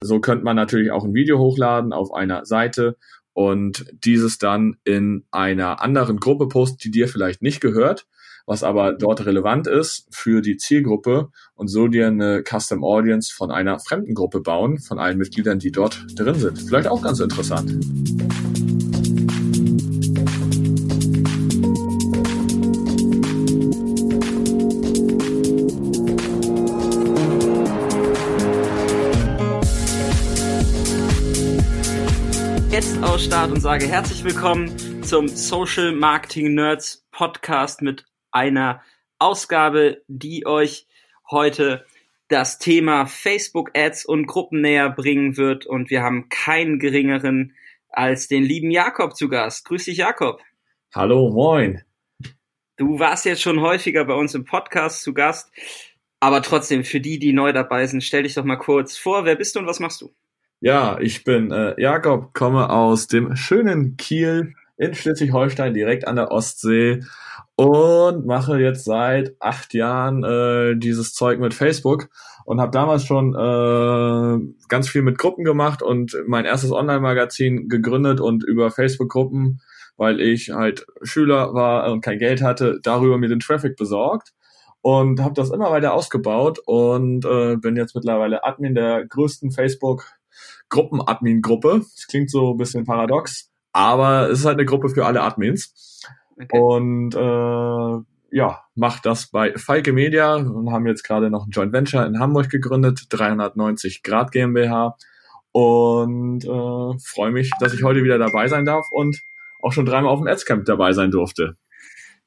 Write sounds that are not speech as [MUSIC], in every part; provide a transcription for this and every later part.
So könnte man natürlich auch ein Video hochladen auf einer Seite und dieses dann in einer anderen Gruppe posten, die dir vielleicht nicht gehört, was aber dort relevant ist für die Zielgruppe und so dir eine Custom Audience von einer fremden Gruppe bauen, von allen Mitgliedern, die dort drin sind. Vielleicht auch ganz interessant. Start und sage herzlich willkommen zum Social Marketing Nerds Podcast mit einer Ausgabe, die euch heute das Thema Facebook Ads und Gruppen näher bringen wird. Und wir haben keinen geringeren als den lieben Jakob zu Gast. Grüß dich, Jakob. Hallo, moin. Du warst jetzt schon häufiger bei uns im Podcast zu Gast. Aber trotzdem, für die, die neu dabei sind, stell dich doch mal kurz vor. Wer bist du und was machst du? Ja, ich bin äh, Jakob, komme aus dem schönen Kiel in Schleswig-Holstein, direkt an der Ostsee und mache jetzt seit acht Jahren äh, dieses Zeug mit Facebook und habe damals schon äh, ganz viel mit Gruppen gemacht und mein erstes Online-Magazin gegründet und über Facebook-Gruppen, weil ich halt Schüler war und kein Geld hatte, darüber mir den Traffic besorgt und habe das immer weiter ausgebaut und äh, bin jetzt mittlerweile Admin der größten Facebook Gruppenadmin-Gruppe. Das klingt so ein bisschen paradox, aber es ist halt eine Gruppe für alle Admins. Okay. Und äh, ja, macht das bei Falke Media und haben jetzt gerade noch ein Joint Venture in Hamburg gegründet, 390 Grad GmbH. Und äh, freue mich, dass ich heute wieder dabei sein darf und auch schon dreimal auf dem Adscamp dabei sein durfte.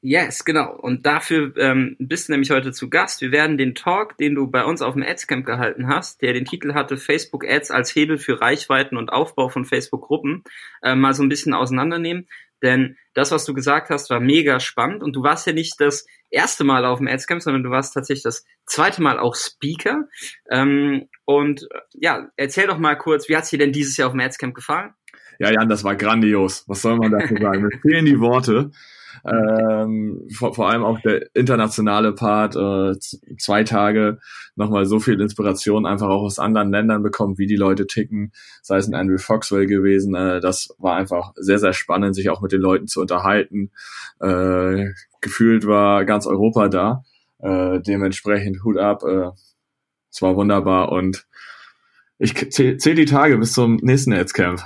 Yes, genau. Und dafür ähm, bist du nämlich heute zu Gast. Wir werden den Talk, den du bei uns auf dem Adscamp gehalten hast, der den Titel hatte Facebook Ads als Hebel für Reichweiten und Aufbau von Facebook-Gruppen, äh, mal so ein bisschen auseinandernehmen. Denn das, was du gesagt hast, war mega spannend. Und du warst ja nicht das erste Mal auf dem Adscamp, sondern du warst tatsächlich das zweite Mal auch Speaker. Ähm, und ja, erzähl doch mal kurz, wie hat's dir denn dieses Jahr auf dem Adscamp gefallen? Ja, Jan, das war grandios. Was soll man dazu sagen? Mir fehlen die Worte. Ähm, vor, vor allem auch der internationale Part, äh, zwei Tage nochmal so viel Inspiration einfach auch aus anderen Ländern bekommen, wie die Leute ticken, sei es in Andrew Foxwell gewesen. Äh, das war einfach sehr, sehr spannend, sich auch mit den Leuten zu unterhalten. Äh, gefühlt war ganz Europa da. Äh, dementsprechend Hut ab. Äh, es war wunderbar und ich zähle zähl die Tage bis zum nächsten Adscamp.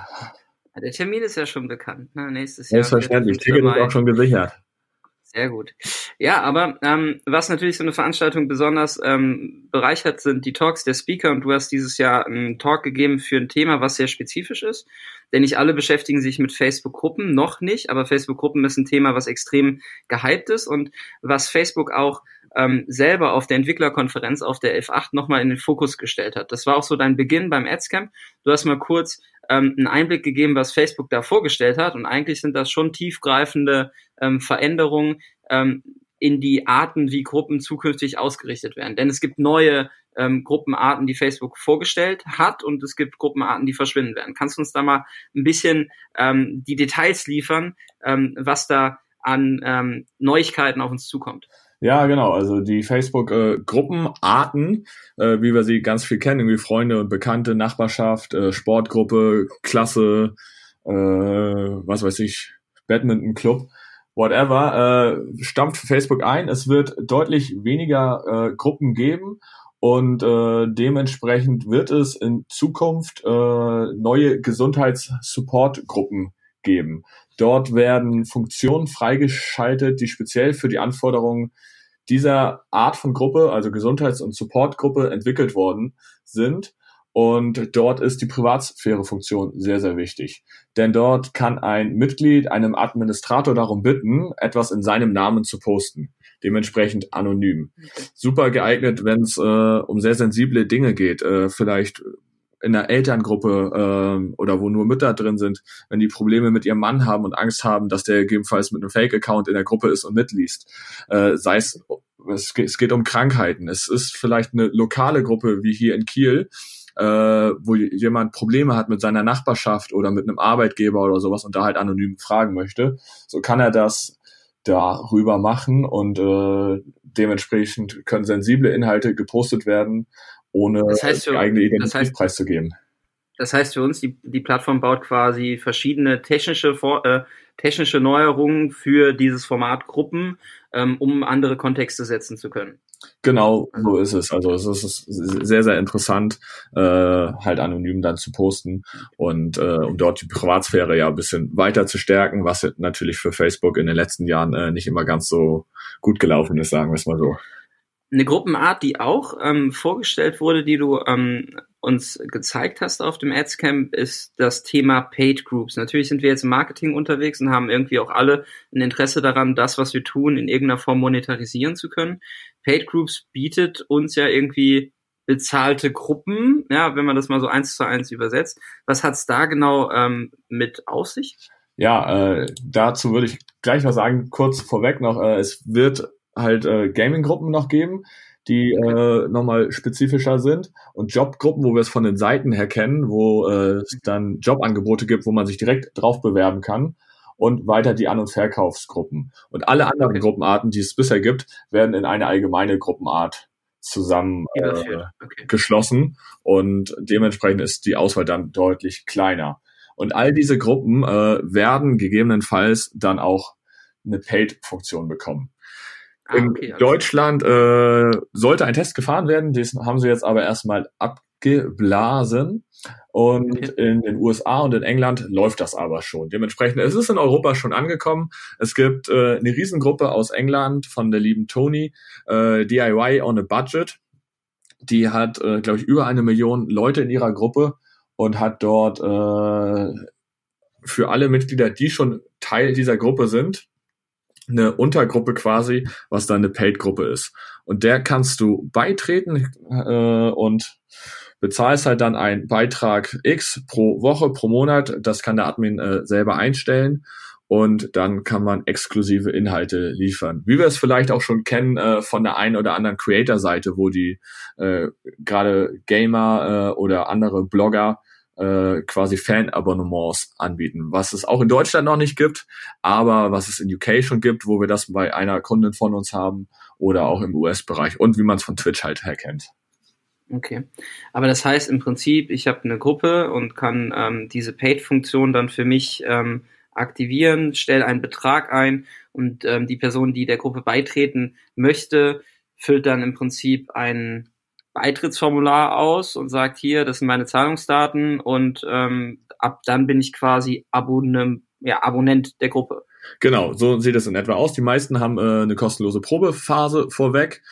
Der Termin ist ja schon bekannt, ne? Nächstes Jahr. Selbstverständlich, Ticket ist auch schon gesichert. Sehr gut. Ja, aber ähm, was natürlich so eine Veranstaltung besonders ähm, bereichert, sind die Talks der Speaker und du hast dieses Jahr einen Talk gegeben für ein Thema, was sehr spezifisch ist. Denn nicht alle beschäftigen sich mit Facebook-Gruppen, noch nicht, aber Facebook-Gruppen ist ein Thema, was extrem gehypt ist und was Facebook auch ähm, selber auf der Entwicklerkonferenz auf der F8 nochmal in den Fokus gestellt hat. Das war auch so dein Beginn beim Adscamp. Du hast mal kurz ähm, einen Einblick gegeben, was Facebook da vorgestellt hat. Und eigentlich sind das schon tiefgreifende ähm, Veränderungen ähm, in die Arten, wie Gruppen zukünftig ausgerichtet werden. Denn es gibt neue ähm, Gruppenarten, die Facebook vorgestellt hat und es gibt Gruppenarten, die verschwinden werden. Kannst du uns da mal ein bisschen ähm, die Details liefern, ähm, was da an ähm, Neuigkeiten auf uns zukommt? Ja, genau. Also die Facebook-Gruppenarten, äh, äh, wie wir sie ganz viel kennen, irgendwie Freunde und Bekannte, Nachbarschaft, äh, Sportgruppe, Klasse, äh, was weiß ich, Badminton-Club, whatever, äh, stampft Facebook ein. Es wird deutlich weniger äh, Gruppen geben und äh, dementsprechend wird es in Zukunft äh, neue Gesundheitssupport-Gruppen geben. Dort werden Funktionen freigeschaltet, die speziell für die Anforderungen dieser Art von Gruppe, also Gesundheits- und Supportgruppe, entwickelt worden sind. Und dort ist die Privatsphäre-Funktion sehr, sehr wichtig. Denn dort kann ein Mitglied einem Administrator darum bitten, etwas in seinem Namen zu posten. Dementsprechend anonym. Super geeignet, wenn es äh, um sehr sensible Dinge geht. Äh, vielleicht in einer Elterngruppe ähm, oder wo nur Mütter drin sind, wenn die Probleme mit ihrem Mann haben und Angst haben, dass der gegebenenfalls mit einem Fake-Account in der Gruppe ist und mitliest. Äh, sei es, es geht, es geht um Krankheiten. Es ist vielleicht eine lokale Gruppe wie hier in Kiel, äh, wo jemand Probleme hat mit seiner Nachbarschaft oder mit einem Arbeitgeber oder sowas und da halt anonym fragen möchte. So kann er das darüber machen und äh, dementsprechend können sensible Inhalte gepostet werden ohne das heißt, die eigene Identität das heißt, preiszugeben. Das heißt für uns, die, die Plattform baut quasi verschiedene technische, äh, technische Neuerungen für dieses Format Gruppen, ähm, um andere Kontexte setzen zu können. Genau, so ist es. Also es ist sehr, sehr interessant, äh, halt anonym dann zu posten und äh, um dort die Privatsphäre ja ein bisschen weiter zu stärken, was natürlich für Facebook in den letzten Jahren äh, nicht immer ganz so gut gelaufen ist, sagen wir es mal so. Eine Gruppenart, die auch ähm, vorgestellt wurde, die du ähm, uns gezeigt hast auf dem Adscamp, ist das Thema Paid Groups. Natürlich sind wir jetzt im Marketing unterwegs und haben irgendwie auch alle ein Interesse daran, das, was wir tun, in irgendeiner Form monetarisieren zu können. Paid Groups bietet uns ja irgendwie bezahlte Gruppen, ja, wenn man das mal so eins zu eins übersetzt. Was hat's da genau ähm, mit auf sich? Ja, äh, dazu würde ich gleich noch sagen, kurz vorweg noch, äh, es wird halt äh, Gaming-Gruppen noch geben, die äh, nochmal spezifischer sind und Jobgruppen, wo wir es von den Seiten her kennen, wo äh, es dann Jobangebote gibt, wo man sich direkt drauf bewerben kann und weiter die An- und Verkaufsgruppen. Und alle anderen okay. Gruppenarten, die es bisher gibt, werden in eine allgemeine Gruppenart zusammen äh, okay. geschlossen und dementsprechend ist die Auswahl dann deutlich kleiner. Und all diese Gruppen äh, werden gegebenenfalls dann auch eine Paid-Funktion bekommen. Ah, in okay, Deutschland äh, sollte ein Test gefahren werden, das haben sie jetzt aber erstmal abgeblasen. Und okay. in den USA und in England läuft das aber schon. Dementsprechend, es ist in Europa schon angekommen. Es gibt äh, eine Riesengruppe aus England von der lieben Tony, äh, DIY on a Budget. Die hat, äh, glaube ich, über eine Million Leute in ihrer Gruppe und hat dort äh, für alle Mitglieder, die schon Teil dieser Gruppe sind, eine Untergruppe quasi, was dann eine Paid-Gruppe ist. Und der kannst du beitreten äh, und bezahlst halt dann einen Beitrag X pro Woche, pro Monat. Das kann der Admin äh, selber einstellen. Und dann kann man exklusive Inhalte liefern. Wie wir es vielleicht auch schon kennen äh, von der einen oder anderen Creator-Seite, wo die äh, gerade Gamer äh, oder andere Blogger äh, quasi Fan-Abonnements anbieten, was es auch in Deutschland noch nicht gibt, aber was es in UK schon gibt, wo wir das bei einer Kundin von uns haben oder auch im US-Bereich und wie man es von Twitch halt her. Okay, aber das heißt im Prinzip, ich habe eine Gruppe und kann ähm, diese Paid-Funktion dann für mich ähm, aktivieren, stelle einen Betrag ein und ähm, die Person, die der Gruppe beitreten möchte, füllt dann im Prinzip einen Beitrittsformular aus und sagt hier, das sind meine Zahlungsdaten und ähm, ab dann bin ich quasi Abonnem, ja, Abonnent der Gruppe. Genau, so sieht es in etwa aus. Die meisten haben äh, eine kostenlose Probephase vorweg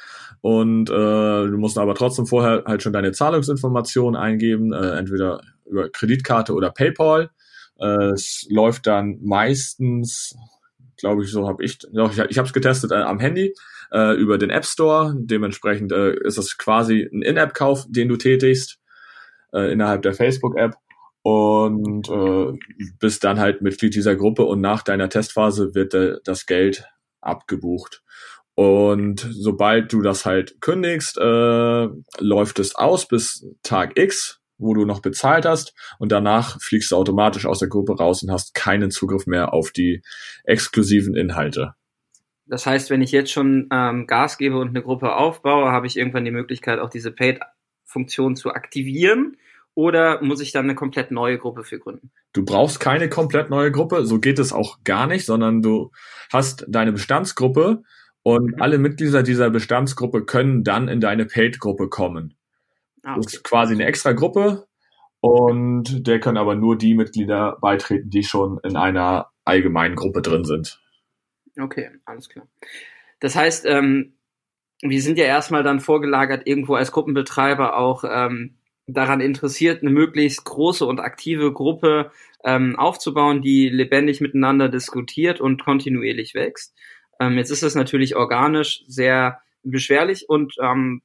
und äh, du musst aber trotzdem vorher halt schon deine Zahlungsinformationen eingeben, äh, entweder über Kreditkarte oder PayPal. Äh, es läuft dann meistens, glaube ich, so habe ich, ich, ich habe es getestet äh, am Handy äh, über den App Store. Dementsprechend äh, ist es quasi ein In-App-Kauf, den du tätigst äh, innerhalb der Facebook-App und äh, bist dann halt Mitglied dieser Gruppe und nach deiner Testphase wird äh, das Geld abgebucht. Und sobald du das halt kündigst, äh, läuft es aus bis Tag X, wo du noch bezahlt hast und danach fliegst du automatisch aus der Gruppe raus und hast keinen Zugriff mehr auf die exklusiven Inhalte. Das heißt, wenn ich jetzt schon ähm, Gas gebe und eine Gruppe aufbaue, habe ich irgendwann die Möglichkeit, auch diese Paid-Funktion zu aktivieren. Oder muss ich dann eine komplett neue Gruppe für gründen? Du brauchst keine komplett neue Gruppe, so geht es auch gar nicht, sondern du hast deine Bestandsgruppe und mhm. alle Mitglieder dieser Bestandsgruppe können dann in deine Paid-Gruppe kommen. Ah, okay. Das ist quasi eine extra Gruppe und der können aber nur die Mitglieder beitreten, die schon in einer allgemeinen Gruppe drin sind. Okay, alles klar. Das heißt, ähm, wir sind ja erstmal dann vorgelagert, irgendwo als Gruppenbetreiber auch ähm, daran interessiert, eine möglichst große und aktive Gruppe ähm, aufzubauen, die lebendig miteinander diskutiert und kontinuierlich wächst. Ähm, jetzt ist es natürlich organisch sehr beschwerlich und ähm,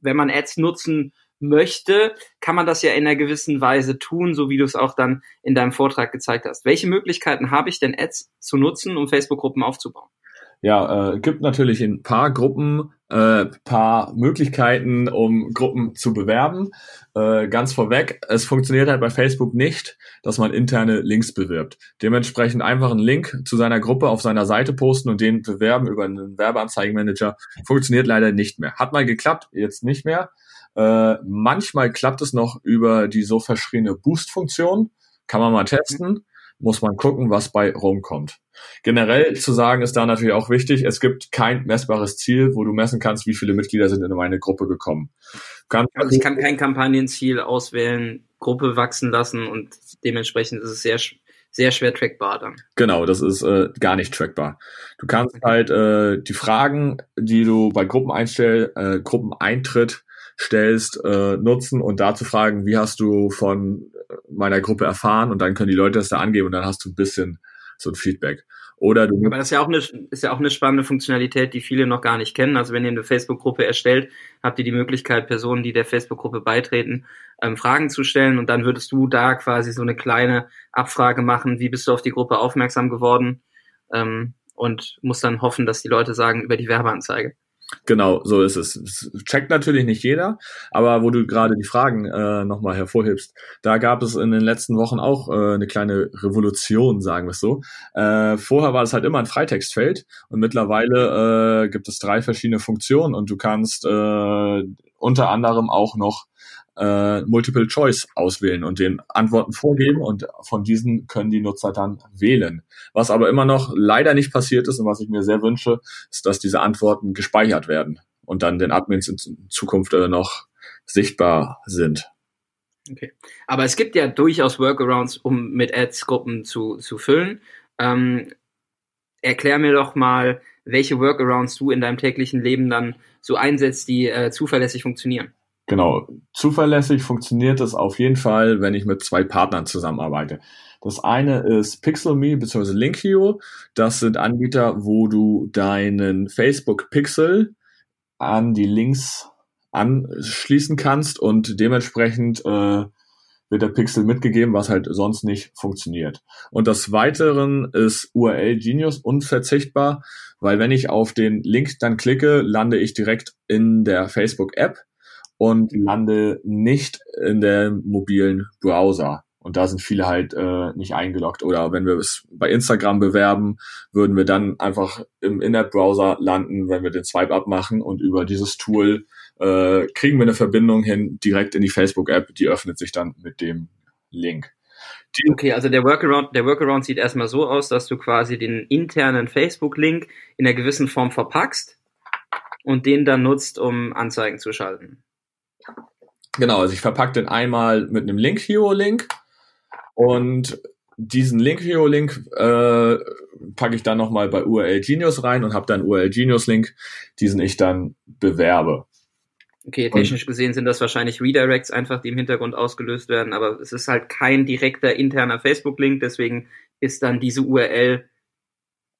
wenn man Ads nutzen möchte, kann man das ja in einer gewissen Weise tun, so wie du es auch dann in deinem Vortrag gezeigt hast. Welche Möglichkeiten habe ich denn Ads zu nutzen, um Facebook-Gruppen aufzubauen? Ja, äh, gibt natürlich ein paar Gruppen, äh, paar Möglichkeiten, um Gruppen zu bewerben. Äh, ganz vorweg, es funktioniert halt bei Facebook nicht, dass man interne Links bewirbt. Dementsprechend einfach einen Link zu seiner Gruppe auf seiner Seite posten und den bewerben über einen Werbeanzeigenmanager funktioniert leider nicht mehr. Hat mal geklappt, jetzt nicht mehr. Äh, manchmal klappt es noch über die so verschriebene Boost-Funktion. Kann man mal testen. Muss man gucken, was bei rumkommt. Generell zu sagen ist da natürlich auch wichtig, es gibt kein messbares Ziel, wo du messen kannst, wie viele Mitglieder sind in meine Gruppe gekommen. Kann, also ich kann kein Kampagnenziel auswählen, Gruppe wachsen lassen und dementsprechend ist es sehr sehr schwer trackbar dann. Genau, das ist äh, gar nicht trackbar. Du kannst halt äh, die Fragen, die du bei Gruppeneinstell, äh, Gruppeneintritt stellst, äh, nutzen und dazu fragen, wie hast du von meiner Gruppe erfahren und dann können die Leute das da angeben und dann hast du ein bisschen so ein Feedback. Oder du Aber das ist ja auch eine, ist ja auch eine spannende Funktionalität, die viele noch gar nicht kennen. Also wenn ihr eine Facebook-Gruppe erstellt, habt ihr die Möglichkeit, Personen, die der Facebook-Gruppe beitreten, ähm, Fragen zu stellen und dann würdest du da quasi so eine kleine Abfrage machen, wie bist du auf die Gruppe aufmerksam geworden ähm, und musst dann hoffen, dass die Leute sagen über die Werbeanzeige. Genau, so ist es. Das checkt natürlich nicht jeder, aber wo du gerade die Fragen äh, nochmal hervorhebst, da gab es in den letzten Wochen auch äh, eine kleine Revolution, sagen wir es so. Äh, vorher war es halt immer ein Freitextfeld und mittlerweile äh, gibt es drei verschiedene Funktionen und du kannst äh, unter anderem auch noch äh, Multiple Choice auswählen und den Antworten vorgeben und von diesen können die Nutzer dann wählen. Was aber immer noch leider nicht passiert ist und was ich mir sehr wünsche, ist, dass diese Antworten gespeichert werden und dann den Admins in Zukunft äh, noch sichtbar sind. Okay. Aber es gibt ja durchaus Workarounds, um mit Ads Gruppen zu, zu füllen. Ähm, erklär mir doch mal, welche Workarounds du in deinem täglichen Leben dann so einsetzt, die äh, zuverlässig funktionieren. Genau, zuverlässig funktioniert es auf jeden Fall, wenn ich mit zwei Partnern zusammenarbeite. Das eine ist PixelMe bzw. Linkhio. Das sind Anbieter, wo du deinen Facebook Pixel an die Links anschließen kannst und dementsprechend äh, wird der Pixel mitgegeben, was halt sonst nicht funktioniert. Und das Weiteren ist URL Genius unverzichtbar, weil wenn ich auf den Link dann klicke, lande ich direkt in der Facebook App und lande nicht in der mobilen Browser. Und da sind viele halt äh, nicht eingeloggt. Oder wenn wir es bei Instagram bewerben, würden wir dann einfach im In-App-Browser landen, wenn wir den Swipe abmachen und über dieses Tool äh, kriegen wir eine Verbindung hin direkt in die Facebook-App, die öffnet sich dann mit dem Link. Die okay, also der Workaround, der Workaround sieht erstmal so aus, dass du quasi den internen Facebook-Link in einer gewissen Form verpackst und den dann nutzt, um Anzeigen zu schalten. Genau, also ich verpacke den einmal mit einem Link-Hero-Link und diesen Link-Hero-Link äh, packe ich dann nochmal bei URL Genius rein und habe dann URL Genius-Link, diesen ich dann bewerbe. Okay, technisch und, gesehen sind das wahrscheinlich Redirects einfach, die im Hintergrund ausgelöst werden, aber es ist halt kein direkter interner Facebook-Link, deswegen ist dann diese URL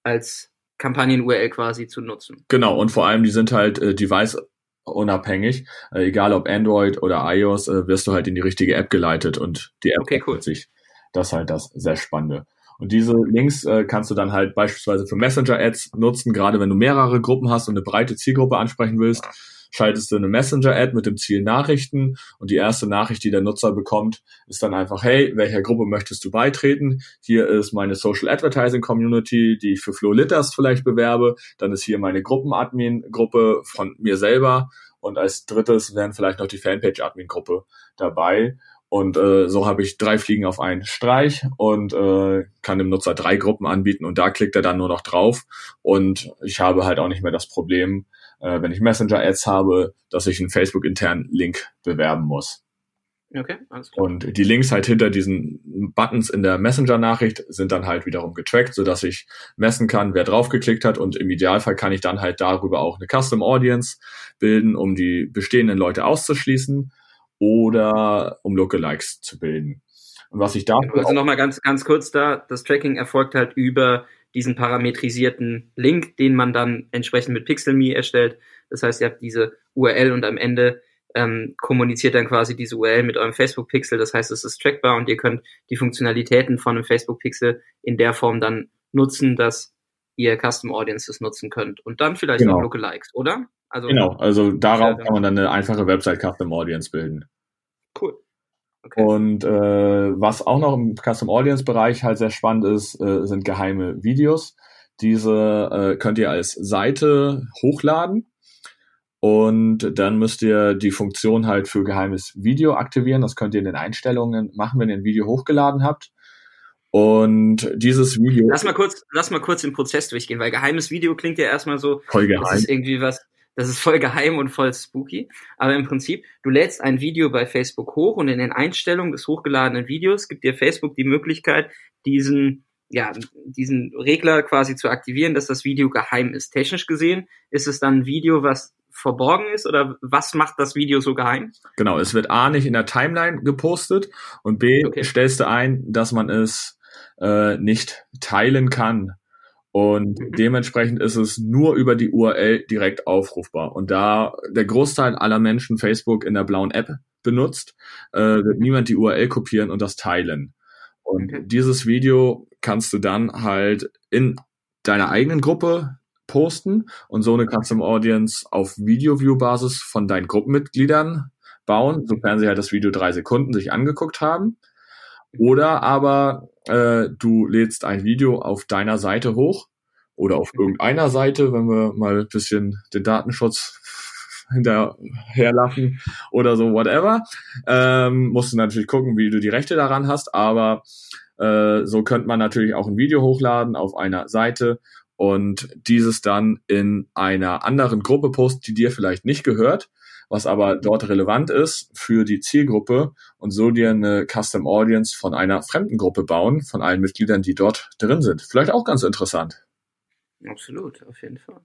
als Kampagnen-URL quasi zu nutzen. Genau, und vor allem, die sind halt äh, Device unabhängig. Äh, egal ob Android oder iOS, äh, wirst du halt in die richtige App geleitet und die App okay, cool. sich. Das ist halt das sehr Spannende. Und diese Links äh, kannst du dann halt beispielsweise für Messenger-Ads nutzen, gerade wenn du mehrere Gruppen hast und eine breite Zielgruppe ansprechen willst schaltest du eine Messenger-Ad mit dem Ziel Nachrichten und die erste Nachricht, die der Nutzer bekommt, ist dann einfach, hey, welcher Gruppe möchtest du beitreten? Hier ist meine Social Advertising Community, die ich für Flo Litters vielleicht bewerbe. Dann ist hier meine Gruppen-Admin-Gruppe von mir selber und als drittes wären vielleicht noch die Fanpage-Admin-Gruppe dabei. Und äh, so habe ich drei Fliegen auf einen Streich und äh, kann dem Nutzer drei Gruppen anbieten und da klickt er dann nur noch drauf. Und ich habe halt auch nicht mehr das Problem, äh, wenn ich Messenger-Ads habe, dass ich einen Facebook-internen Link bewerben muss. Okay, alles klar. Und die Links halt hinter diesen Buttons in der Messenger-Nachricht sind dann halt wiederum getrackt, sodass ich messen kann, wer draufgeklickt hat und im Idealfall kann ich dann halt darüber auch eine Custom Audience bilden, um die bestehenden Leute auszuschließen oder um Lookalikes zu bilden. Und was ich da also nochmal ganz ganz kurz da, das Tracking erfolgt halt über diesen parametrisierten Link, den man dann entsprechend mit PixelMe erstellt. Das heißt, ihr habt diese URL und am Ende ähm, kommuniziert dann quasi diese URL mit eurem Facebook-Pixel. Das heißt, es ist trackbar und ihr könnt die Funktionalitäten von einem Facebook-Pixel in der Form dann nutzen, dass ihr Custom Audiences nutzen könnt und dann vielleicht genau. auch Lookalikes, oder? Also, genau, also darauf kann man dann eine einfache Website Custom Audience bilden. Cool. Okay. Und äh, was auch noch im Custom Audience Bereich halt sehr spannend ist, äh, sind geheime Videos. Diese äh, könnt ihr als Seite hochladen Und dann müsst ihr die Funktion halt für geheimes Video aktivieren. Das könnt ihr in den Einstellungen machen, wenn ihr ein Video hochgeladen habt. Und dieses Video. Lass mal kurz, lass mal kurz den Prozess durchgehen, weil geheimes Video klingt ja erstmal so, voll geheim. das ist irgendwie was, das ist voll geheim und voll spooky. Aber im Prinzip, du lädst ein Video bei Facebook hoch und in den Einstellungen des hochgeladenen Videos gibt dir Facebook die Möglichkeit, diesen ja, diesen Regler quasi zu aktivieren, dass das Video geheim ist. Technisch gesehen ist es dann ein Video, was verborgen ist oder was macht das Video so geheim? Genau, es wird A nicht in der Timeline gepostet und B okay. stellst du ein, dass man es äh, nicht teilen kann. Und dementsprechend ist es nur über die URL direkt aufrufbar. Und da der Großteil aller Menschen Facebook in der blauen App benutzt, äh, wird niemand die URL kopieren und das teilen. Und okay. dieses Video kannst du dann halt in deiner eigenen Gruppe posten und so eine Custom Audience auf Video-View-Basis von deinen Gruppenmitgliedern bauen, sofern sie halt das Video drei Sekunden sich angeguckt haben. Oder aber äh, du lädst ein Video auf deiner Seite hoch oder auf irgendeiner Seite, wenn wir mal ein bisschen den Datenschutz hinterherlassen oder so, whatever. Ähm, musst du natürlich gucken, wie du die Rechte daran hast, aber äh, so könnte man natürlich auch ein Video hochladen auf einer Seite und dieses dann in einer anderen Gruppe posten, die dir vielleicht nicht gehört, was aber dort relevant ist für die Zielgruppe und so dir eine Custom Audience von einer fremden Gruppe bauen, von allen Mitgliedern, die dort drin sind. Vielleicht auch ganz interessant. Absolut, auf jeden Fall.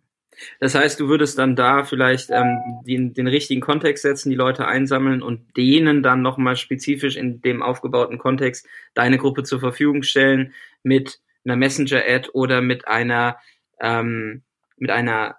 Das heißt, du würdest dann da vielleicht ähm, den, den richtigen Kontext setzen, die Leute einsammeln und denen dann nochmal spezifisch in dem aufgebauten Kontext deine Gruppe zur Verfügung stellen mit einer Messenger-Ad oder mit einer ähm, mit einer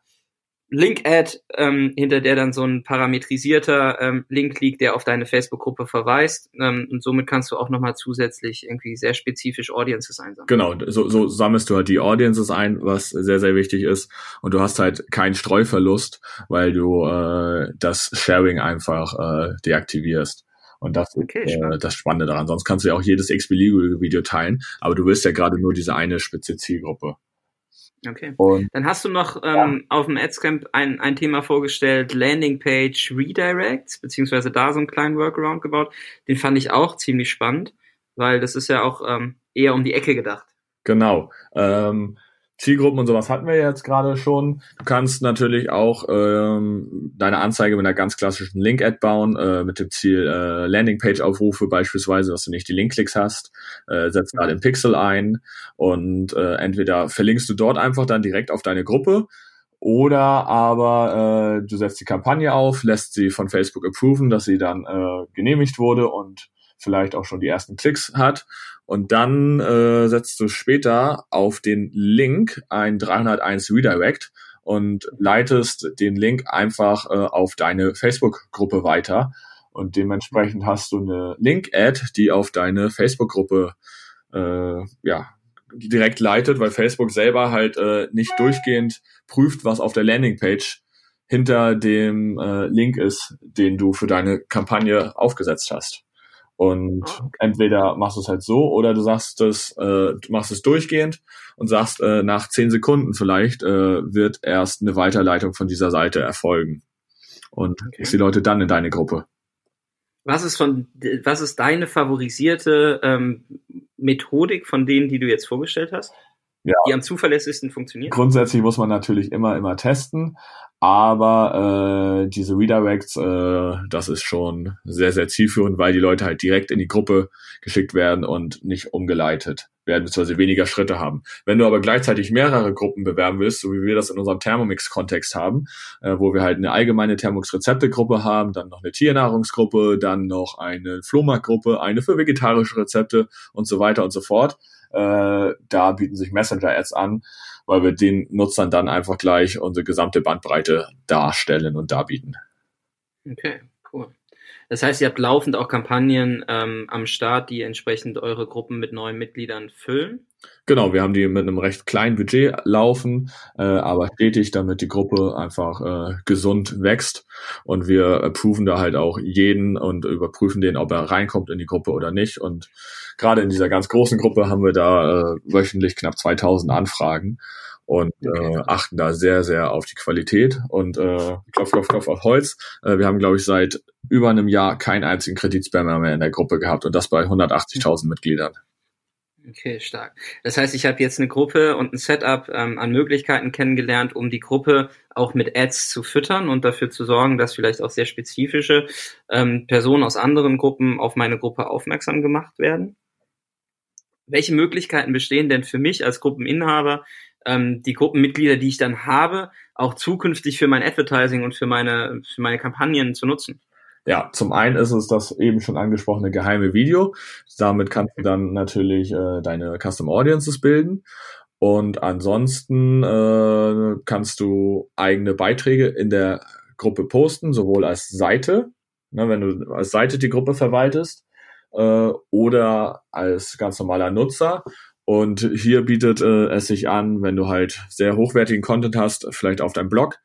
Link-Ad, ähm, hinter der dann so ein parametrisierter ähm, Link liegt, der auf deine Facebook-Gruppe verweist. Ähm, und somit kannst du auch nochmal zusätzlich irgendwie sehr spezifisch Audiences einsammeln. Genau, so, so sammelst du halt die Audiences ein, was sehr, sehr wichtig ist. Und du hast halt keinen Streuverlust, weil du äh, das Sharing einfach äh, deaktivierst. Und das okay, ist äh, das Spannende daran. Sonst kannst du ja auch jedes XBLIGO-Video teilen, aber du willst ja gerade nur diese eine spitze Zielgruppe. Okay. Und, Dann hast du noch ähm, auf dem Adscamp ein, ein Thema vorgestellt, Landingpage Redirects, beziehungsweise da so einen kleinen Workaround gebaut. Den fand ich auch ziemlich spannend, weil das ist ja auch ähm, eher um die Ecke gedacht. Genau. Ähm, Zielgruppen und sowas hatten wir jetzt gerade schon. Du kannst natürlich auch ähm, deine Anzeige mit einer ganz klassischen Link-Ad bauen, äh, mit dem Ziel äh, Landingpage-Aufrufe beispielsweise, dass du nicht die Link-Klicks hast. Äh, setzt da den Pixel ein und äh, entweder verlinkst du dort einfach dann direkt auf deine Gruppe oder aber äh, du setzt die Kampagne auf, lässt sie von Facebook approven, dass sie dann äh, genehmigt wurde und vielleicht auch schon die ersten Klicks hat und dann äh, setzt du später auf den Link ein 301 Redirect und leitest den Link einfach äh, auf deine Facebook-Gruppe weiter. Und dementsprechend hast du eine Link-Ad, die auf deine Facebook-Gruppe äh, ja, direkt leitet, weil Facebook selber halt äh, nicht durchgehend prüft, was auf der Landingpage hinter dem äh, Link ist, den du für deine Kampagne aufgesetzt hast. Und ah, okay. entweder machst du es halt so oder du sagst es, äh, machst es durchgehend und sagst, äh, nach zehn Sekunden vielleicht äh, wird erst eine Weiterleitung von dieser Seite erfolgen. Und okay. die Leute dann in deine Gruppe. Was ist von was ist deine favorisierte ähm, Methodik von denen, die du jetzt vorgestellt hast? Ja. Die am zuverlässigsten funktionieren? Grundsätzlich muss man natürlich immer, immer testen. Aber äh, diese Redirects, äh, das ist schon sehr, sehr zielführend, weil die Leute halt direkt in die Gruppe geschickt werden und nicht umgeleitet werden, beziehungsweise weniger Schritte haben. Wenn du aber gleichzeitig mehrere Gruppen bewerben willst, so wie wir das in unserem Thermomix-Kontext haben, äh, wo wir halt eine allgemeine Thermomix-Rezepte-Gruppe haben, dann noch eine Tiernahrungsgruppe, dann noch eine Flohmarktgruppe, eine für vegetarische Rezepte und so weiter und so fort, äh, da bieten sich Messenger-Ads an weil wir den Nutzern dann einfach gleich unsere gesamte Bandbreite darstellen und darbieten. Okay, cool. Das heißt, ihr habt laufend auch Kampagnen ähm, am Start, die entsprechend eure Gruppen mit neuen Mitgliedern füllen? Genau, wir haben die mit einem recht kleinen Budget laufen, äh, aber stetig, damit die Gruppe einfach äh, gesund wächst. Und wir approven da halt auch jeden und überprüfen den, ob er reinkommt in die Gruppe oder nicht. Und gerade in dieser ganz großen Gruppe haben wir da äh, wöchentlich knapp 2000 Anfragen. und okay. äh, achten da sehr, sehr auf die Qualität und äh, klopf, klopf, klopf auf Holz. Äh, wir haben, glaube ich, seit über einem Jahr keinen einzigen Kreditspammer mehr in der Gruppe gehabt und das bei 180.000 Mitgliedern. Okay, stark. Das heißt, ich habe jetzt eine Gruppe und ein Setup ähm, an Möglichkeiten kennengelernt, um die Gruppe auch mit Ads zu füttern und dafür zu sorgen, dass vielleicht auch sehr spezifische ähm, Personen aus anderen Gruppen auf meine Gruppe aufmerksam gemacht werden. Welche Möglichkeiten bestehen denn für mich als Gruppeninhaber, ähm, die Gruppenmitglieder, die ich dann habe, auch zukünftig für mein Advertising und für meine, für meine Kampagnen zu nutzen? Ja, zum einen ist es das eben schon angesprochene geheime Video. Damit kannst du dann natürlich äh, deine Custom Audiences bilden. Und ansonsten äh, kannst du eigene Beiträge in der Gruppe posten, sowohl als Seite, ne, wenn du als Seite die Gruppe verwaltest, äh, oder als ganz normaler Nutzer. Und hier bietet äh, es sich an, wenn du halt sehr hochwertigen Content hast, vielleicht auf deinem Blog,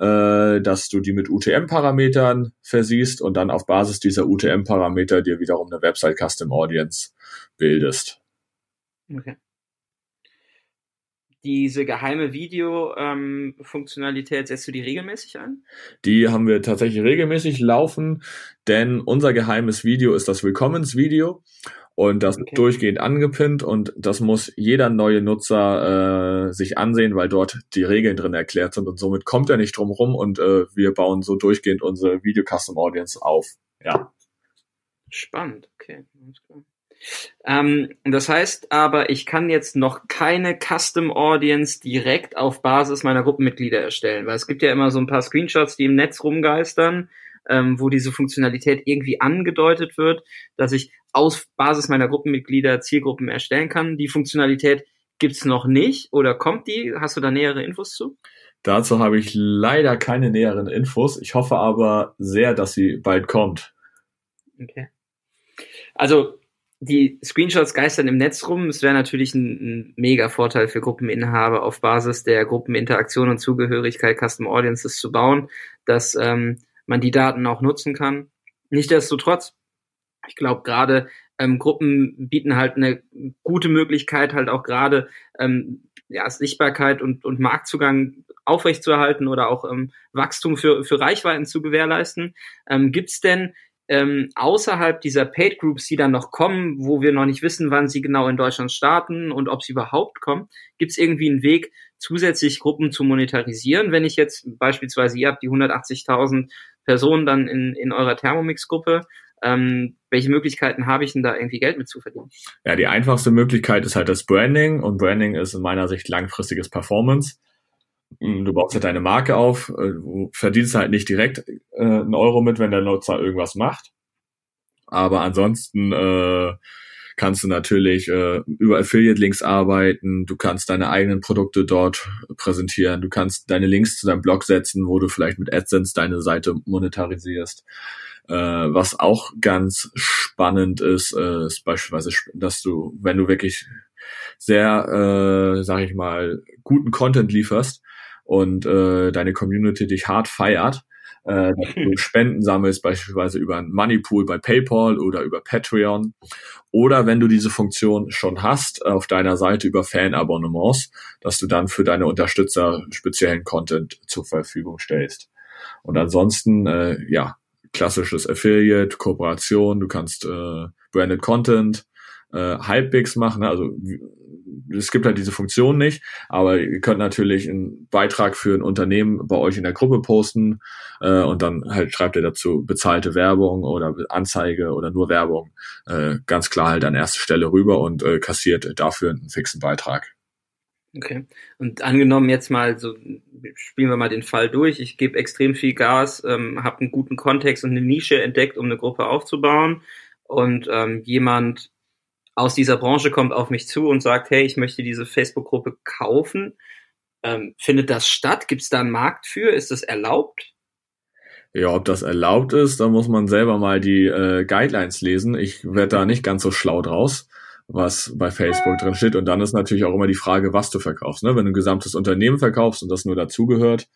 äh, dass du die mit UTM-Parametern versiehst und dann auf Basis dieser UTM-Parameter dir wiederum eine Website Custom Audience bildest. Okay. Diese geheime Video-Funktionalität, ähm, setzt du die regelmäßig ein? Die haben wir tatsächlich regelmäßig laufen, denn unser geheimes Video ist das Willkommensvideo und das okay. durchgehend angepinnt und das muss jeder neue Nutzer äh, sich ansehen, weil dort die Regeln drin erklärt sind und somit kommt er nicht drum rum und äh, wir bauen so durchgehend unsere Video Custom Audience auf. Ja. Spannend, okay. Ähm, das heißt aber, ich kann jetzt noch keine Custom Audience direkt auf Basis meiner Gruppenmitglieder erstellen, weil es gibt ja immer so ein paar Screenshots, die im Netz rumgeistern, ähm, wo diese Funktionalität irgendwie angedeutet wird, dass ich aus Basis meiner Gruppenmitglieder Zielgruppen erstellen kann. Die Funktionalität gibt's noch nicht oder kommt die? Hast du da nähere Infos zu? Dazu habe ich leider keine näheren Infos. Ich hoffe aber sehr, dass sie bald kommt. Okay. Also die Screenshots geistern im Netz rum. Es wäre natürlich ein, ein, mega Vorteil für Gruppeninhaber auf Basis der Gruppeninteraktion und Zugehörigkeit Custom Audiences zu bauen, dass ähm, man die Daten auch nutzen kann. Nichtsdestotrotz ich glaube, gerade ähm, Gruppen bieten halt eine gute Möglichkeit, halt auch gerade ähm, ja, Sichtbarkeit und, und Marktzugang aufrechtzuerhalten oder auch ähm, Wachstum für, für Reichweiten zu gewährleisten. Ähm, Gibt es denn ähm, außerhalb dieser Paid Groups, die dann noch kommen, wo wir noch nicht wissen, wann sie genau in Deutschland starten und ob sie überhaupt kommen, gibt es irgendwie einen Weg, zusätzlich Gruppen zu monetarisieren? Wenn ich jetzt beispielsweise, ihr habt die 180.000 Personen dann in, in eurer Thermomix-Gruppe, ähm, welche Möglichkeiten habe ich denn da irgendwie Geld mit zu verdienen? Ja, die einfachste Möglichkeit ist halt das Branding und Branding ist in meiner Sicht langfristiges Performance. Hm, du baust halt deine Marke auf, äh, du verdienst halt nicht direkt äh, einen Euro mit, wenn der Nutzer irgendwas macht. Aber ansonsten äh, kannst du natürlich äh, über Affiliate-Links arbeiten, du kannst deine eigenen Produkte dort präsentieren, du kannst deine Links zu deinem Blog setzen, wo du vielleicht mit AdSense deine Seite monetarisierst. Äh, was auch ganz spannend ist, äh, ist beispielsweise, dass du, wenn du wirklich sehr, äh, sag ich mal, guten Content lieferst und äh, deine Community dich hart feiert, äh, dass du [LAUGHS] Spenden sammelst, beispielsweise über ein Moneypool bei PayPal oder über Patreon. Oder wenn du diese Funktion schon hast, auf deiner Seite über Fanabonnements, dass du dann für deine Unterstützer speziellen Content zur Verfügung stellst. Und ansonsten, äh, ja, klassisches Affiliate, Kooperation, du kannst äh, Branded Content, äh, halbwegs machen. Also es gibt halt diese Funktion nicht, aber ihr könnt natürlich einen Beitrag für ein Unternehmen bei euch in der Gruppe posten äh, und dann halt schreibt ihr dazu bezahlte Werbung oder Anzeige oder nur Werbung äh, ganz klar halt an erste Stelle rüber und äh, kassiert dafür einen fixen Beitrag. Okay. Und angenommen jetzt mal, so spielen wir mal den Fall durch. Ich gebe extrem viel Gas, ähm, habe einen guten Kontext und eine Nische entdeckt, um eine Gruppe aufzubauen. Und ähm, jemand aus dieser Branche kommt auf mich zu und sagt, hey, ich möchte diese Facebook-Gruppe kaufen. Ähm, findet das statt? Gibt es da einen Markt für? Ist das erlaubt? Ja, ob das erlaubt ist, da muss man selber mal die äh, Guidelines lesen. Ich werde da nicht ganz so schlau draus was bei Facebook drin steht. Und dann ist natürlich auch immer die Frage, was du verkaufst. Ne? Wenn du ein gesamtes Unternehmen verkaufst und das nur dazugehört,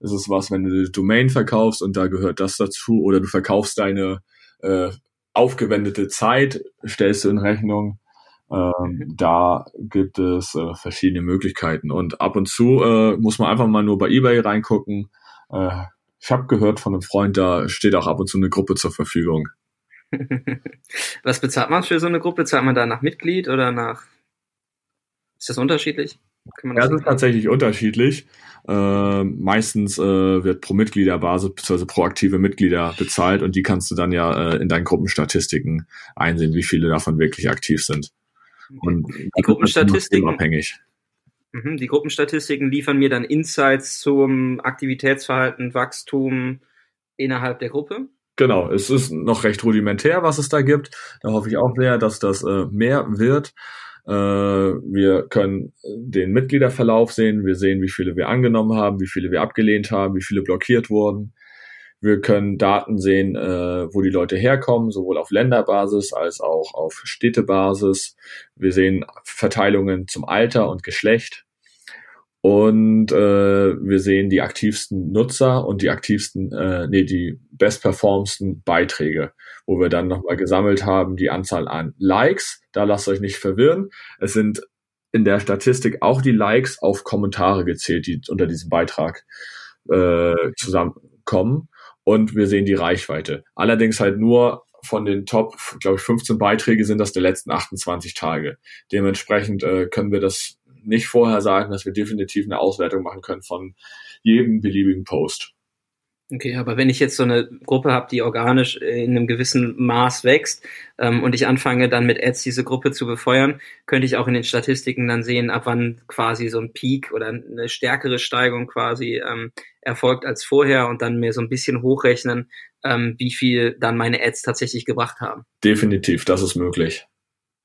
ist es was, wenn du eine Domain verkaufst und da gehört das dazu, oder du verkaufst deine äh, aufgewendete Zeit, stellst du in Rechnung. Ähm, mhm. Da gibt es äh, verschiedene Möglichkeiten und ab und zu äh, muss man einfach mal nur bei eBay reingucken. Äh, ich habe gehört von einem Freund, da steht auch ab und zu eine Gruppe zur Verfügung. [LAUGHS] Was bezahlt man für so eine Gruppe? Zahlt man da nach Mitglied oder nach? Ist das unterschiedlich? Ja, das ist tatsächlich unterschiedlich. Äh, meistens äh, wird pro Mitgliederbasis bzw. pro aktive Mitglieder bezahlt und die kannst du dann ja äh, in deinen Gruppenstatistiken einsehen, wie viele davon wirklich aktiv sind. Und die Gruppenstatistiken abhängig. Mhm, die Gruppenstatistiken liefern mir dann Insights zum Aktivitätsverhalten, Wachstum innerhalb der Gruppe. Genau, es ist noch recht rudimentär, was es da gibt. Da hoffe ich auch sehr, dass das äh, mehr wird. Äh, wir können den Mitgliederverlauf sehen. Wir sehen, wie viele wir angenommen haben, wie viele wir abgelehnt haben, wie viele blockiert wurden. Wir können Daten sehen, äh, wo die Leute herkommen, sowohl auf Länderbasis als auch auf Städtebasis. Wir sehen Verteilungen zum Alter und Geschlecht. Und äh, wir sehen die aktivsten Nutzer und die aktivsten, äh, nee, die bestperformsten Beiträge, wo wir dann nochmal gesammelt haben, die Anzahl an Likes. Da lasst euch nicht verwirren. Es sind in der Statistik auch die Likes auf Kommentare gezählt, die unter diesem Beitrag äh, zusammenkommen. Und wir sehen die Reichweite. Allerdings halt nur von den Top, glaube ich, 15 Beiträge sind das der letzten 28 Tage. Dementsprechend äh, können wir das nicht vorher sagen, dass wir definitiv eine Auswertung machen können von jedem beliebigen Post. Okay, aber wenn ich jetzt so eine Gruppe habe, die organisch in einem gewissen Maß wächst ähm, und ich anfange dann mit Ads diese Gruppe zu befeuern, könnte ich auch in den Statistiken dann sehen, ab wann quasi so ein Peak oder eine stärkere Steigung quasi ähm, erfolgt als vorher und dann mir so ein bisschen hochrechnen, ähm, wie viel dann meine Ads tatsächlich gebracht haben. Definitiv, das ist möglich.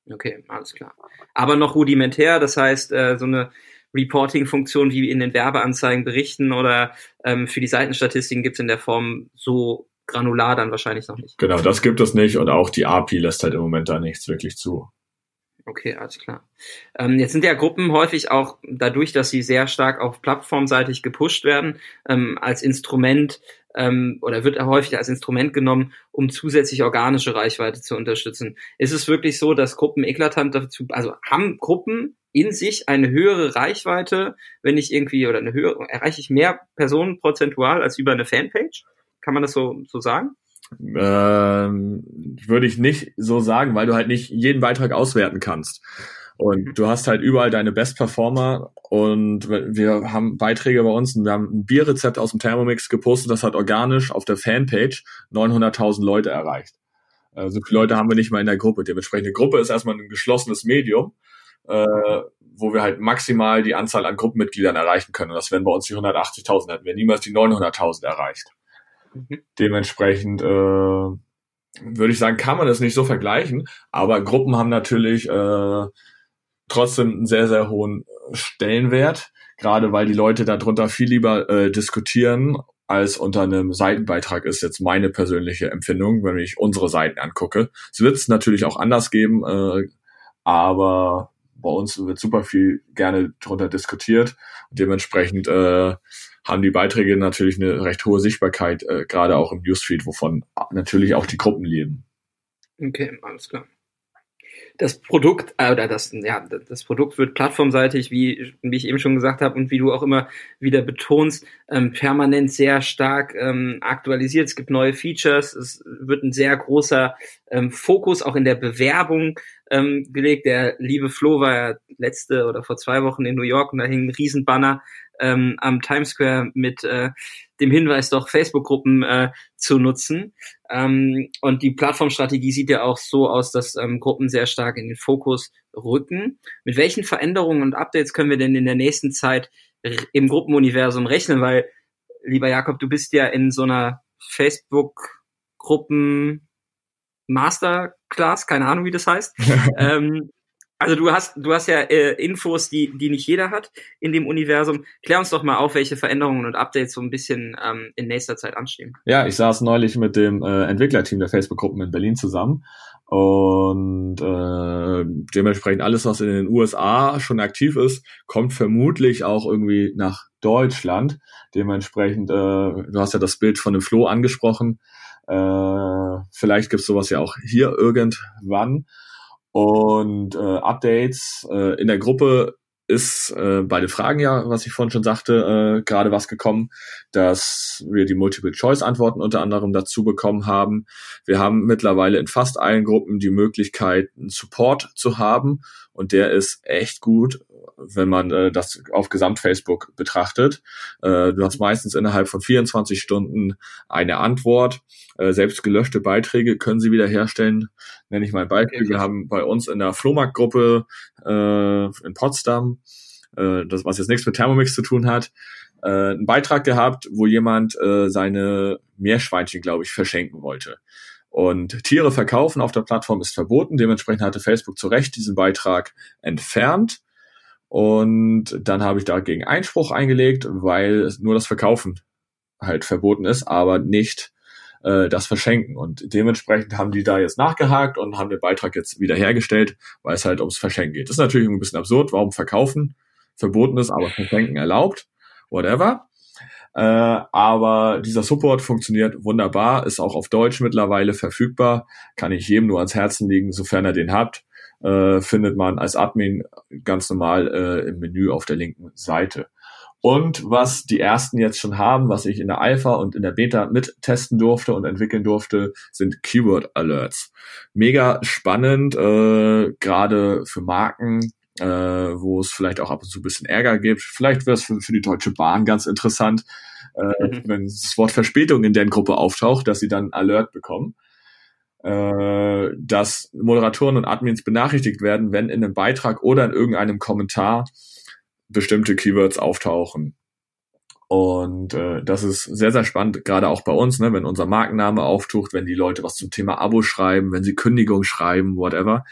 Okay, alles klar. Aber noch rudimentär, das heißt, äh, so eine Reporting-Funktion wie in den Werbeanzeigen berichten oder ähm, für die Seitenstatistiken gibt es in der Form so granular dann wahrscheinlich noch nicht. Genau, das gibt es nicht und auch die API lässt halt im Moment da nichts wirklich zu. Okay, alles klar. Ähm, jetzt sind ja Gruppen häufig auch dadurch, dass sie sehr stark auf plattformseitig gepusht werden, ähm, als Instrument ähm, oder wird häufig als Instrument genommen, um zusätzlich organische Reichweite zu unterstützen. Ist es wirklich so, dass Gruppen eklatant dazu, also haben Gruppen in sich eine höhere Reichweite, wenn ich irgendwie oder eine höhere, erreiche ich mehr Personen prozentual als über eine Fanpage? Kann man das so, so sagen? Ähm, würde ich nicht so sagen, weil du halt nicht jeden Beitrag auswerten kannst. Und mhm. du hast halt überall deine Best Performer und wir haben Beiträge bei uns und wir haben ein Bierrezept aus dem Thermomix gepostet, das hat organisch auf der Fanpage 900.000 Leute erreicht. Also viele Leute haben wir nicht mal in der Gruppe. Dementsprechend eine Gruppe ist erstmal ein geschlossenes Medium, äh, wo wir halt maximal die Anzahl an Gruppenmitgliedern erreichen können. Und das wären bei uns die 180.000, hätten wir niemals die 900.000 erreicht. Mhm. Dementsprechend äh, würde ich sagen, kann man das nicht so vergleichen, aber Gruppen haben natürlich äh, trotzdem einen sehr, sehr hohen Stellenwert, gerade weil die Leute darunter viel lieber äh, diskutieren als unter einem Seitenbeitrag ist jetzt meine persönliche Empfindung, wenn ich unsere Seiten angucke. Es wird es natürlich auch anders geben, äh, aber bei uns wird super viel gerne drunter diskutiert. Und dementsprechend äh, haben die Beiträge natürlich eine recht hohe Sichtbarkeit, äh, gerade auch im Newsfeed, wovon natürlich auch die Gruppen leben. Okay, alles klar das Produkt äh, oder das ja das Produkt wird plattformseitig, wie, wie ich eben schon gesagt habe und wie du auch immer wieder betonst, ähm, permanent sehr stark ähm, aktualisiert. Es gibt neue Features, es wird ein sehr großer ähm, Fokus auch in der Bewerbung ähm, gelegt. Der liebe Flo war ja letzte oder vor zwei Wochen in New York und da hing ein Riesenbanner ähm, am Times Square mit äh, dem Hinweis, doch Facebook-Gruppen äh, zu nutzen. Ähm, und die Plattformstrategie sieht ja auch so aus, dass ähm, Gruppen sehr stark in den Fokus rücken. Mit welchen Veränderungen und Updates können wir denn in der nächsten Zeit im Gruppenuniversum rechnen? Weil, lieber Jakob, du bist ja in so einer Facebook-Gruppen Masterclass, keine Ahnung, wie das heißt. [LAUGHS] ähm, also du hast, du hast ja äh, Infos, die, die nicht jeder hat in dem Universum. Klär uns doch mal auf, welche Veränderungen und Updates so ein bisschen ähm, in nächster Zeit anstehen. Ja, ich saß neulich mit dem äh, Entwicklerteam der Facebook-Gruppen in Berlin zusammen und äh, dementsprechend alles, was in den USA schon aktiv ist, kommt vermutlich auch irgendwie nach Deutschland. Dementsprechend, äh, du hast ja das Bild von dem Flo angesprochen. Äh, vielleicht gibt's sowas ja auch hier irgendwann. Und äh, Updates. Äh, in der Gruppe ist äh, bei den Fragen ja, was ich vorhin schon sagte, äh, gerade was gekommen, dass wir die Multiple-Choice-Antworten unter anderem dazu bekommen haben. Wir haben mittlerweile in fast allen Gruppen die Möglichkeit, einen Support zu haben und der ist echt gut, wenn man äh, das auf Gesamt-Facebook betrachtet. Äh, du hast meistens innerhalb von 24 Stunden eine Antwort. Äh, selbst gelöschte Beiträge können sie wiederherstellen. Nenne ich mal ein Beispiel. Wir haben bei uns in der Flohmarktgruppe äh, in Potsdam, äh, das was jetzt nichts mit Thermomix zu tun hat, äh, einen Beitrag gehabt, wo jemand äh, seine Meerschweinchen, glaube ich, verschenken wollte. Und Tiere verkaufen auf der Plattform ist verboten. Dementsprechend hatte Facebook zu Recht diesen Beitrag entfernt. Und dann habe ich dagegen Einspruch eingelegt, weil nur das Verkaufen halt verboten ist, aber nicht äh, das Verschenken. Und dementsprechend haben die da jetzt nachgehakt und haben den Beitrag jetzt wieder hergestellt, weil es halt ums Verschenken geht. Das ist natürlich ein bisschen absurd, warum Verkaufen verboten ist, aber Verschenken erlaubt, whatever. Äh, aber dieser Support funktioniert wunderbar, ist auch auf Deutsch mittlerweile verfügbar, kann ich jedem nur ans Herzen legen, sofern er den habt. Äh, findet man als Admin ganz normal äh, im Menü auf der linken Seite. Und was die ersten jetzt schon haben, was ich in der Alpha und in der Beta mittesten durfte und entwickeln durfte, sind Keyword Alerts. Mega spannend, äh, gerade für Marken, äh, wo es vielleicht auch ab und zu ein bisschen Ärger gibt. Vielleicht wäre es für, für, die Deutsche Bahn ganz interessant, äh, mhm. wenn das Wort Verspätung in deren Gruppe auftaucht, dass sie dann Alert bekommen. Äh, dass Moderatoren und Admins benachrichtigt werden, wenn in einem Beitrag oder in irgendeinem Kommentar bestimmte Keywords auftauchen. Und äh, das ist sehr, sehr spannend, gerade auch bei uns, ne, wenn unser Markenname auftaucht, wenn die Leute was zum Thema Abo schreiben, wenn sie Kündigung schreiben, whatever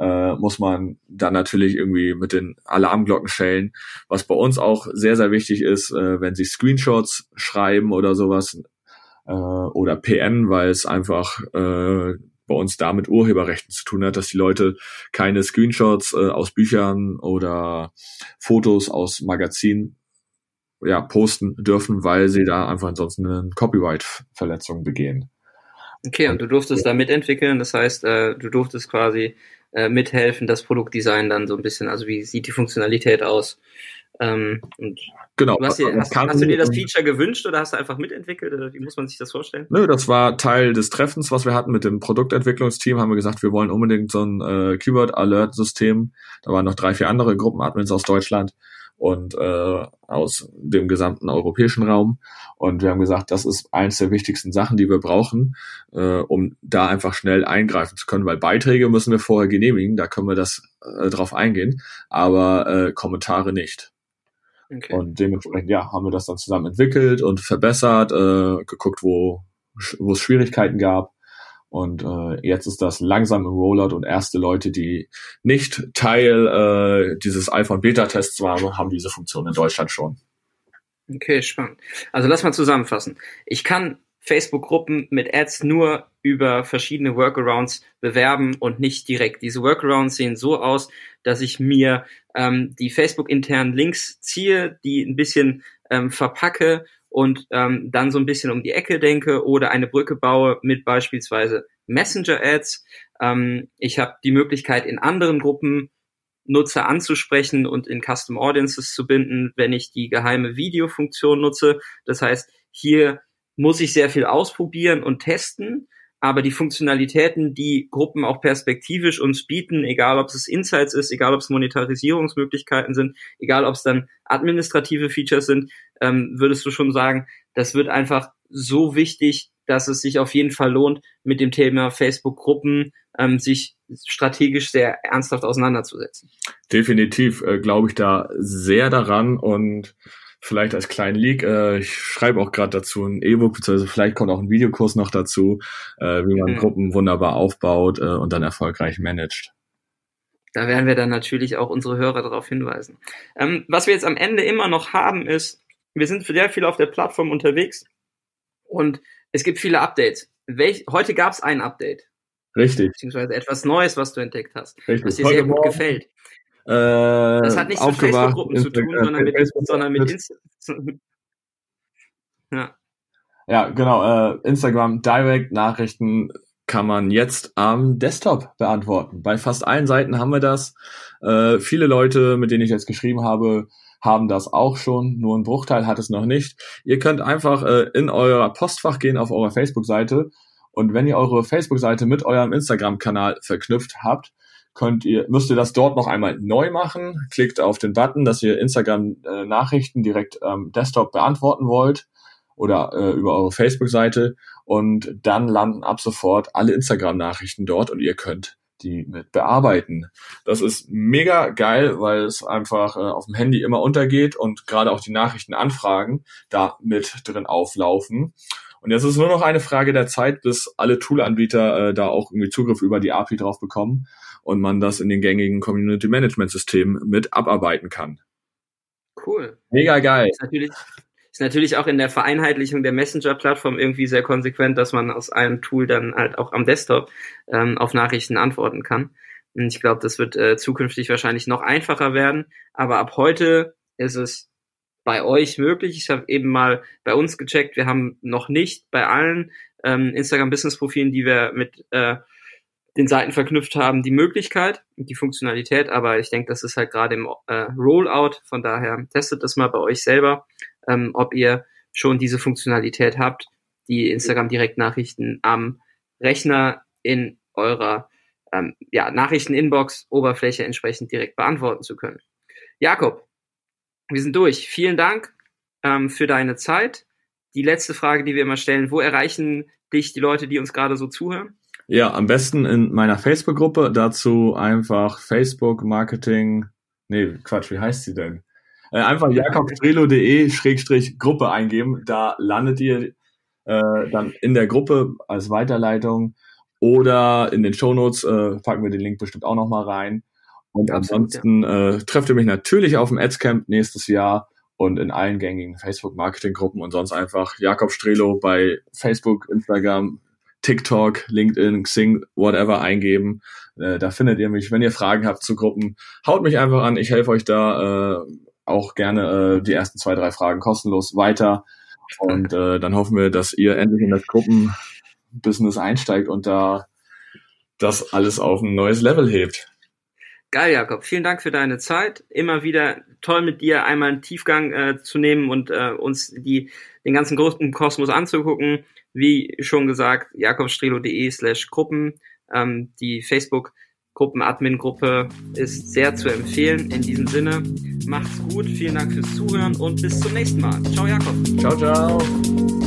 äh, muss man dann natürlich irgendwie mit den Alarmglocken schellen. Was bei uns auch sehr, sehr wichtig ist, äh, wenn sie Screenshots schreiben oder sowas äh, oder PN, weil es einfach äh, bei uns da mit Urheberrechten zu tun hat, dass die Leute keine Screenshots äh, aus Büchern oder Fotos aus Magazinen ja, posten dürfen, weil sie da einfach ansonsten eine Copyright-Verletzung begehen. Okay, und du durftest da mitentwickeln, das heißt, äh, du durftest quasi äh, mithelfen, das Produktdesign dann so ein bisschen, also wie sieht die Funktionalität aus? Ähm, und genau. Du hast, dir, hast, hast, du dir das Feature gewünscht oder hast du einfach mitentwickelt? Oder wie muss man sich das vorstellen? Nö, das war Teil des Treffens, was wir hatten mit dem Produktentwicklungsteam. Haben wir gesagt, wir wollen unbedingt so ein äh, Keyword-Alert-System. Da waren noch drei, vier andere Gruppenadmins aus Deutschland und äh, aus dem gesamten europäischen Raum. Und wir haben gesagt, das ist eins der wichtigsten Sachen, die wir brauchen, äh, um da einfach schnell eingreifen zu können, weil Beiträge müssen wir vorher genehmigen, da können wir das äh, drauf eingehen, aber äh, Kommentare nicht. Okay. Und dementsprechend, ja, haben wir das dann zusammen entwickelt und verbessert, äh, geguckt, wo, wo es Schwierigkeiten gab und äh, jetzt ist das langsam im Rollout und erste Leute, die nicht Teil äh, dieses Alpha- und Beta-Tests waren, haben diese Funktion in Deutschland schon. Okay, spannend. Also lass mal zusammenfassen. Ich kann Facebook-Gruppen mit Ads nur über verschiedene Workarounds bewerben und nicht direkt. Diese Workarounds sehen so aus, dass ich mir ähm, die Facebook-internen Links ziehe, die ein bisschen ähm, verpacke und ähm, dann so ein bisschen um die Ecke denke oder eine Brücke baue mit beispielsweise Messenger-Ads. Ähm, ich habe die Möglichkeit, in anderen Gruppen Nutzer anzusprechen und in Custom Audiences zu binden, wenn ich die geheime Videofunktion nutze. Das heißt, hier muss ich sehr viel ausprobieren und testen, aber die Funktionalitäten, die Gruppen auch perspektivisch uns bieten, egal ob es Insights ist, egal ob es Monetarisierungsmöglichkeiten sind, egal ob es dann administrative Features sind, ähm, würdest du schon sagen, das wird einfach so wichtig, dass es sich auf jeden Fall lohnt, mit dem Thema Facebook-Gruppen ähm, sich strategisch sehr ernsthaft auseinanderzusetzen. Definitiv äh, glaube ich da sehr daran und vielleicht als kleinen Leak, äh, ich schreibe auch gerade dazu ein E-Book, beziehungsweise vielleicht kommt auch ein Videokurs noch dazu, äh, wie man mhm. Gruppen wunderbar aufbaut äh, und dann erfolgreich managt. Da werden wir dann natürlich auch unsere Hörer darauf hinweisen. Ähm, was wir jetzt am Ende immer noch haben, ist, wir sind sehr viel auf der Plattform unterwegs und es gibt viele Updates. Welch, heute gab es ein Update. Richtig. Beziehungsweise etwas Neues, was du entdeckt hast, Richtig. was dir sehr gut gefällt. Äh, das hat nichts mit Facebook-Gruppen zu tun, sondern mit, sondern mit Insta [LAUGHS] ja. Ja, genau. Äh, Instagram Direct Nachrichten kann man jetzt am Desktop beantworten. Bei fast allen Seiten haben wir das. Äh, viele Leute, mit denen ich jetzt geschrieben habe, haben das auch schon, nur ein Bruchteil hat es noch nicht. Ihr könnt einfach äh, in euer Postfach gehen auf eurer Facebook-Seite und wenn ihr eure Facebook-Seite mit eurem Instagram-Kanal verknüpft habt, könnt ihr, müsst ihr das dort noch einmal neu machen. Klickt auf den Button, dass ihr Instagram-Nachrichten direkt am Desktop beantworten wollt oder äh, über eure Facebook-Seite und dann landen ab sofort alle Instagram-Nachrichten dort und ihr könnt die mit bearbeiten. Das ist mega geil, weil es einfach äh, auf dem Handy immer untergeht und gerade auch die Nachrichtenanfragen da mit drin auflaufen. Und jetzt ist nur noch eine Frage der Zeit, bis alle Tool-Anbieter äh, da auch irgendwie Zugriff über die API drauf bekommen und man das in den gängigen Community Management Systemen mit abarbeiten kann. Cool. Mega geil. Ist natürlich, ist natürlich auch in der Vereinheitlichung der Messenger-Plattform irgendwie sehr konsequent, dass man aus einem Tool dann halt auch am Desktop ähm, auf Nachrichten antworten kann. Und ich glaube, das wird äh, zukünftig wahrscheinlich noch einfacher werden. Aber ab heute ist es bei euch möglich. Ich habe eben mal bei uns gecheckt, wir haben noch nicht bei allen ähm, Instagram-Business-Profilen, die wir mit äh, den Seiten verknüpft haben, die Möglichkeit, die Funktionalität, aber ich denke, das ist halt gerade im äh, Rollout, von daher testet das mal bei euch selber, ähm, ob ihr schon diese Funktionalität habt, die Instagram-Direktnachrichten am Rechner in eurer ähm, ja, Nachrichten-Inbox-Oberfläche entsprechend direkt beantworten zu können. Jakob, wir sind durch. Vielen Dank ähm, für deine Zeit. Die letzte Frage, die wir immer stellen, wo erreichen dich die Leute, die uns gerade so zuhören? Ja, am besten in meiner Facebook-Gruppe. Dazu einfach Facebook Marketing. Nee, Quatsch, wie heißt sie denn? Äh, einfach jakobstrelo.de Schrägstrich Gruppe eingeben. Da landet ihr äh, dann in der Gruppe als Weiterleitung oder in den Shownotes äh, packen wir den Link bestimmt auch nochmal rein. Und Absolut, ansonsten ja. äh, trefft ihr mich natürlich auf dem Adscamp nächstes Jahr und in allen gängigen Facebook-Marketing-Gruppen und sonst einfach Jakob Strelo bei Facebook, Instagram, TikTok, LinkedIn, Xing, whatever eingeben. Äh, da findet ihr mich. Wenn ihr Fragen habt zu Gruppen, haut mich einfach an. Ich helfe euch da äh, auch gerne äh, die ersten zwei, drei Fragen kostenlos weiter. Und äh, dann hoffen wir, dass ihr endlich in das Gruppenbusiness einsteigt und da das alles auf ein neues Level hebt. Geil, Jakob. Vielen Dank für deine Zeit. Immer wieder toll mit dir einmal einen Tiefgang äh, zu nehmen und äh, uns die, den ganzen großen Kosmos anzugucken. Wie schon gesagt, jakobstrelo.de slash Gruppen. Ähm, die Facebook Gruppen-Admin-Gruppe ist sehr zu empfehlen. In diesem Sinne, macht's gut. Vielen Dank fürs Zuhören und bis zum nächsten Mal. Ciao, Jakob. Ciao, ciao.